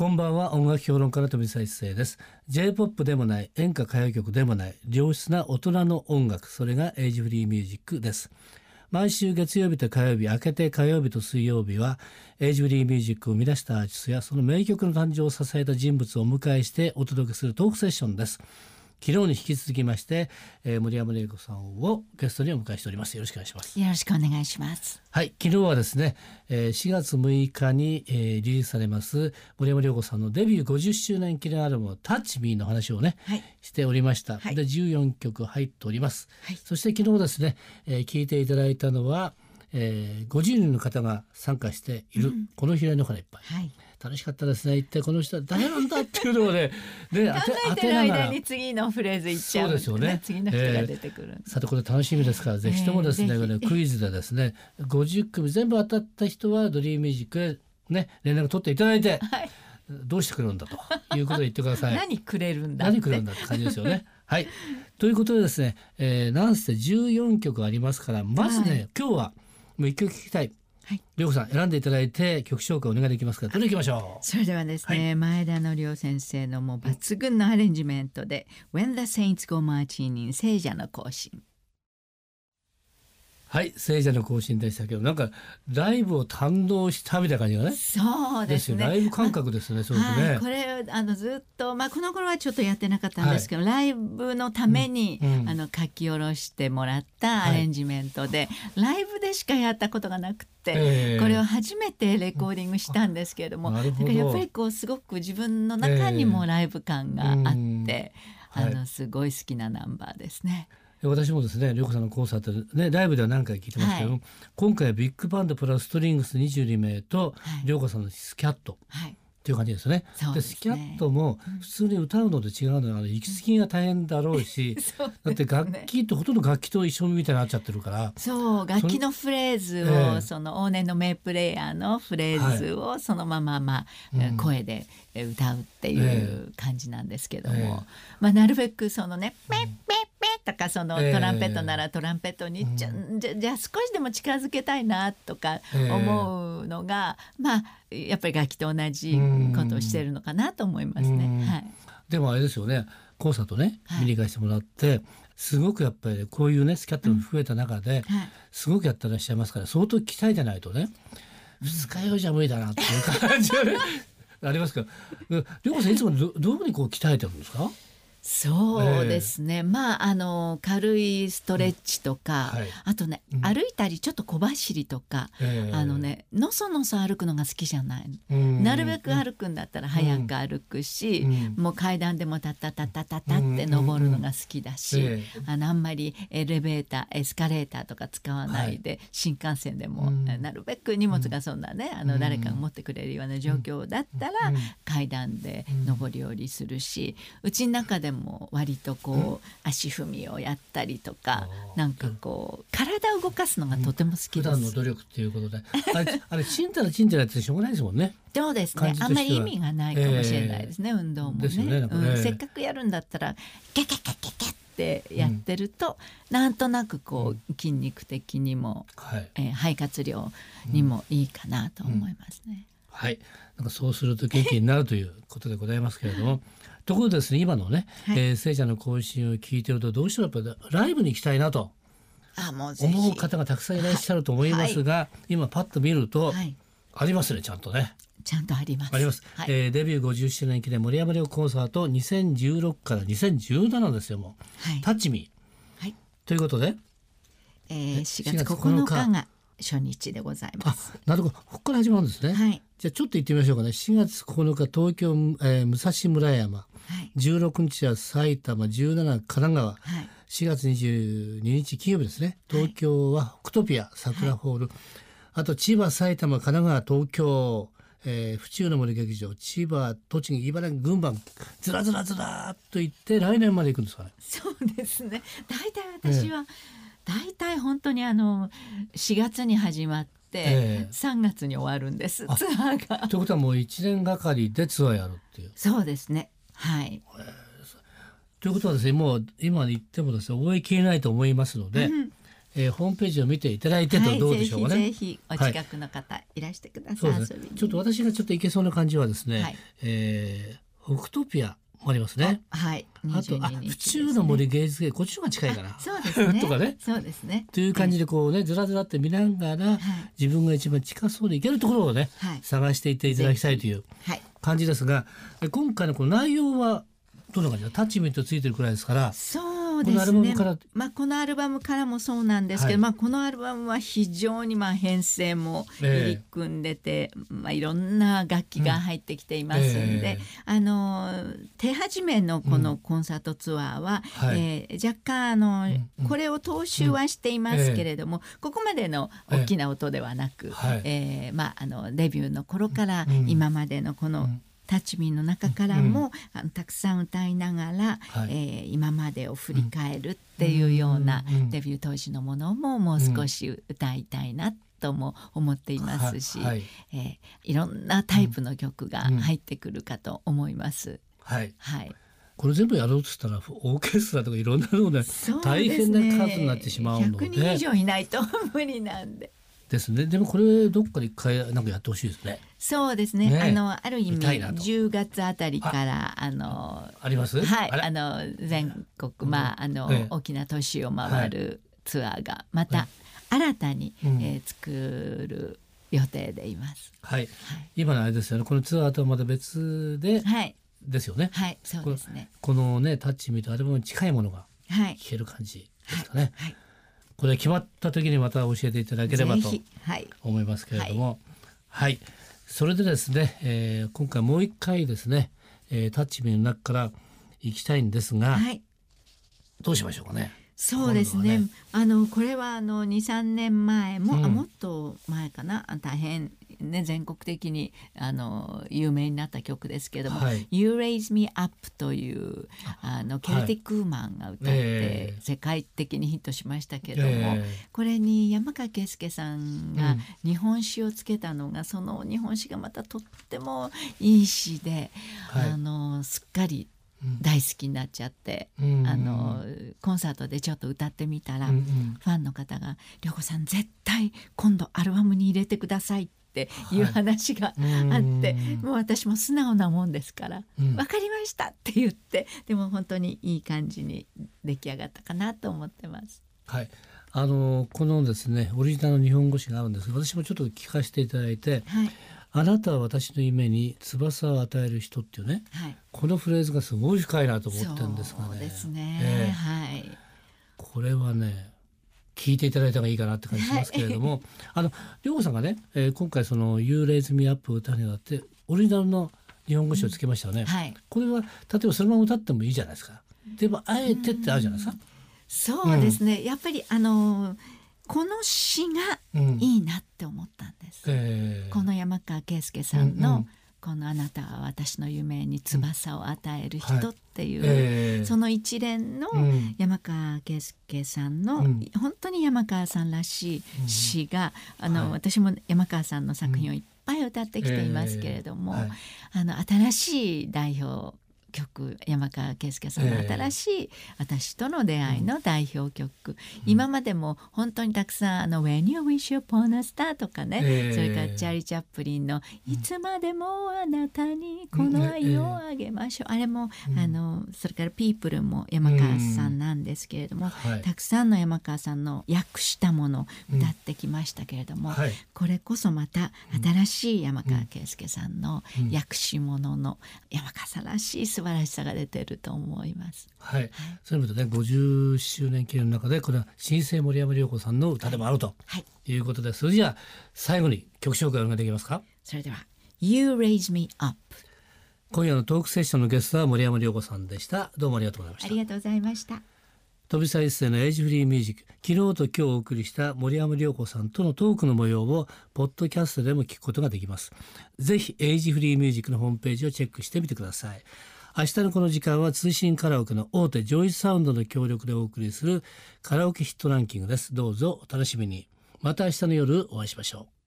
こんばんは。音楽評論家の富澤一世です。J-POP でもない演歌歌謡曲でもない良質な大人の音楽それがエイジフリーミュージックです。毎週月曜日と火曜日明けて火曜日と水曜日はエイジフリーミュージックを生み出したアーティストやその名曲の誕生を支えた人物をお迎えしてお届けするトークセッションです。昨日に引き続きまして、えー、森山玲子さんをゲストにお迎えしております。よろしくお願いします。よろしくお願いします。はい。昨日はですね、えー、4月6日に、えー、リリースされます森山玲子さんのデビュー50周年記念アルバムタッチミーの話をね、はい、しておりました、はい、で14曲入っております、はい、そして昨日ですね、えー、聞いていただいたのは、えー、50人の方が参加している、うん、この平の花いっぱい、はい楽しかったですね。一体この人は誰なんだっていうのをね ね考えてる間に次のフレーズいっちゃうそうですよね。次の人が出てくる、えー、さてこれ楽しみですからぜひともですね、えー、クイズでですね50組全部当たった人はドリームミュージックへね連絡取っていただいて、はい、どうしてくれるんだということで言ってください。何くれるんだ何くれるんだって感じですよね。はい。ということでですね、えー、なんせ14曲ありますからまずね、はい、今日はもう一曲聞きたい、りょうさん選んでいただいて曲紹介お願いできますか。どれいきましょう。それではですね、はい、前田のりょう先生のもう抜群のアレンジメントで「When the Saints Go Marching in 聖者の行進」はい聖者の行進でしたけどなんかライブを堪能したみたいな感じがね。そうですね。ライブ感覚ですね、そうですね、はい、これあのずっとまあこの頃はちょっとやってなかったんですけど、はい、ライブのために、うんあの書き下ろしてもらったアレンジメントで、ライブでしかやったことがなくて、えー、これを初めてレコーディングしたんですけれども、うん、だからやっぱりこうすごく自分の中にもライブ感があって、えー、あのすごい好きなナンバーですね。私もですね涼子さんのコンサートで、ね、ライブでは何回聞いてますけど、はい、今回はビッグバンドプラスストリングス22名と涼子、はい、さんのスキャット。はい。っていう感じですね。で、ね、スキャットも普通に歌うのと違うのは息継ぎが大変だろうし、うね、だって楽器とほとんど楽器と一緒みたいになっちゃってるから。そう楽器のフレーズを、えー、その往年の名プレーヤーのフレーズをそのまま、まあ、声で歌うっていう感じなんですけども、えー、まあ、なるべくそのね「ペッペッペッ」とかそのトランペットならトランペットに、じゃじゃあ少しでも近づけたいなとか思うのが、まあやっぱり楽器と同じことをしてるのかなと思いますね。はい、でもあれですよね。コンサートね見に行かせてもらって、すごくやっぱりこういうねスキャットが増えた中で、すごくやってらっしゃいますから相当鍛えてないとね二日酔いじゃ無理だなっていう感じが、ね、ありますけど。涼子さんいつもどどういうふうにこう鍛えてるんですか？そうですね、えー、まああの軽いストレッチとか、うん。はい、あとね、うん、歩いたりちょっと小走りとか、えー、あのねのそのそ歩くのが好きじゃないなるべく歩くんだったら早く歩くし、うん、もう階段でもタッタッタッタッタッタって登るのが好きだし、えー、あのあんまりエレベーターエスカレーターとか使わないで、はい、新幹線でも、なるべく荷物がそんなねあの誰かが持ってくれるような状況だったら、階段で上り下りするしうちの中でもも割とこう、足踏みをやったりとかなんかこう体を動かすのがとても好きです。普段の努力っていうことで。あれあれちんたらちんたらやってしょうがないですもんね。そうですね。あんまり意味がないかもしれないですね、えー、運動もね、ねうん、せっかくやるんだったらキャキャキャキャキャってやってると、うん、なんとなくこう筋肉的にも、はい、えー、肺活量にもいいかなと思いますね。はい。なんかそうすると元気になるということでございますけれども ところでですね今のね、はい、えー、聖者の行進を聞いてるとどうしてもやっぱライブに行きたいなと思う方がたくさんいらっしゃると思いますが、はい、今パッと見ると、はい、ありますねちゃんとね。ちゃんとあります。あります。はい、えー、デビュー50周年記念森山亮コンサート2016から2017ですよもう。はい、タッチミー。はい。ということで、えー、4月9日が初日でございます。なるほど、ここから始まるんですね。はい。じゃあちょっと行ってみましょうかね。4月9日東京、えー、武蔵村山、はい、16日は埼玉、17神奈川、はい、4月22日金曜日ですね。東京は北トピア桜ホール、はい、あと千葉、埼玉、神奈川、東京。えー、府中の森劇場。千葉栃木茨城群馬。ずらずらずらっと行って来年まで行くんですかね。そうですね。大体私は、大体本当にあの4月に始まって、えー、3月に終わるんですツアーが。ということはもう1年がかりでツアーやるっていう。そうですねはい。えー、ということはですねもう今言ってもですね覚えきれないと思いますので、うん、えー、ホームページを見ていただいてとどうでしょうかね。はい、ぜひぜひお近くの方、はい、いらしてください。ね、ちょっと私がちょっといけそうな感じはですね、はい、えー、北トピアもありますね。はい。あと、あ、府中の森芸術系、こっちの方が近いかな。そうですね。とかね。そうですね。という感じで、こうね、ずらずらって見ながら、自分が一番近そうでいけるところをね、探していっていただきたいという感じですが、今回のこの内容はどんな感じだ？タッチメントついてるくらいですから。そうそうですね。まあこのアルバムからもそうなんですけど、はい、まあこのアルバムは非常にまあ編成も入り組んでて、えー、まあいろんな楽器が入ってきていますんで、うんえ。ー、あの手始めのこのコンサートツアーは、うん。はい、えー、若干あの、うん、これを踏襲はしていますけれども、ここまでの大きな音ではなく、えー、えー、まああのデビューの頃から今までのこの、タッチミンの中からも、うん、あのたくさん歌いながら、はい、えー、今までを振り返るっていうようなデビュー当時のものももう少し歌いたいなとも思っていますし、はい、えー、いろんなタイプの曲が入ってくるかと思います。はい、はい。これ全部やろうとしたらオーケストラとかいろんなので大変な数になってしまうので、ね、100人以上いないと無理なんで。ですね。でもこれどっかで一回なんかやってほしいですね。そうですね。ねあのある意味10月あたりからあのあります？はいあの全国まああの、ええ、大きな都市を回るツアーがまた新たに、はい、えー、作る予定でいます。はい。はい、今のあれですよね。このツアーとはまた別で、はい、ですよね。はい、そうですね。このねタッチ見とアルバムに近いものが聞ける感じですかね。はい、はいこれ決まった時にまた教えていただければと思いますけれども、はい、はい、それでですね、えー、今回もう一回ですね、えー、タッチメの中から行きたいんですが、はい、どうしましょうかね。そうですね。ね。あのこれはあの二三年前も、うん、あもっと前かな。大変ね全国的にあの有名になった曲ですけども「はい、You Raise Me Up」というあのケルティック・ウーマンが歌って世界的にヒットしましたけども、えー、これに山川圭介さんが日本詩をつけたのが、うん、その日本詩がまたとってもいい詩で、はい、あのすっかり大好きになっちゃって、うん、あのコンサートでちょっと歌ってみたら、うんうん、ファンの方が「涼子さん絶対今度アルバムに入れてください」っていう話があって、はい、もう私も素直なもんですから「分、うん、かりました」って言ってでも本当にいい感じに出来上がったかなと思ってます。はい。あのこのですねオリジナルの日本語詞があるんですが私もちょっと聞かせていただいて、はい。あなたは私の夢に翼を与える人っていうね、はい、このフレーズがすごい深いなと思ってるんですがね。そうですね、えー、はい。これはね聞いていただいた方がいいかなって感じしますけれども、はい、あの涼子さんがね、えー、今回その「You Raise Me Up」を歌うにあってオリジナルの日本語詞をつけましたよね、うんはい、これは例えばそのまま歌ってもいいじゃないですか。でもあえてってあるじゃないですか。そうですね、うん、やっぱりあのーこの詩がいいなって思ったんです、うんえー、この山川圭介さんの、うんうん、このあなたは私の夢に翼を与える人っていう、うんはいえ。ー、その一連の山川圭介さんの、うん、本当に山川さんらしい詩が、あの、はい、私も山川さんの作品をいっぱい歌ってきていますけれども、えーはい、あの新しい代表曲山川圭介さんの新しい私との出会いの代表曲、えー、今までも本当にたくさん「あの When You Wish Upon a Star」とかね、えー、それからチャーリー・チャップリンの「いつまでもあなたにこの愛をあげましょう」あれも、あのそれから「ピープル」も山川さんなんですけれども、はい、たくさんの山川さんの訳したものを歌ってきましたけれども、はい、これこそまた新しい山川圭介さんの訳し物の山川さんらしい素晴らしさが出てると思います。はい。はい、そういう意味でね、50周年記念の中でこれは新生森山良子さんの歌でもあると、はい、いうことで、それじゃあ最後に曲紹介お願いできますか？それでは You Raise Me Up。今夜のトークセッションのゲストは森山良子さんでした。どうもありがとうございました。ありがとうございました。飛び一世のエイジフリーミュージック昨日と今日お送りした森山良子さんとのトークの模様をポッドキャストでも聞くことができますぜひ Age Free Music のホームページをチェックしてみてください明日のこの時間は通信カラオケの大手 JOYSOUND の協力でお送りするカラオケヒットランキングです。どうぞお楽しみに。また明日の夜お会いしましょう。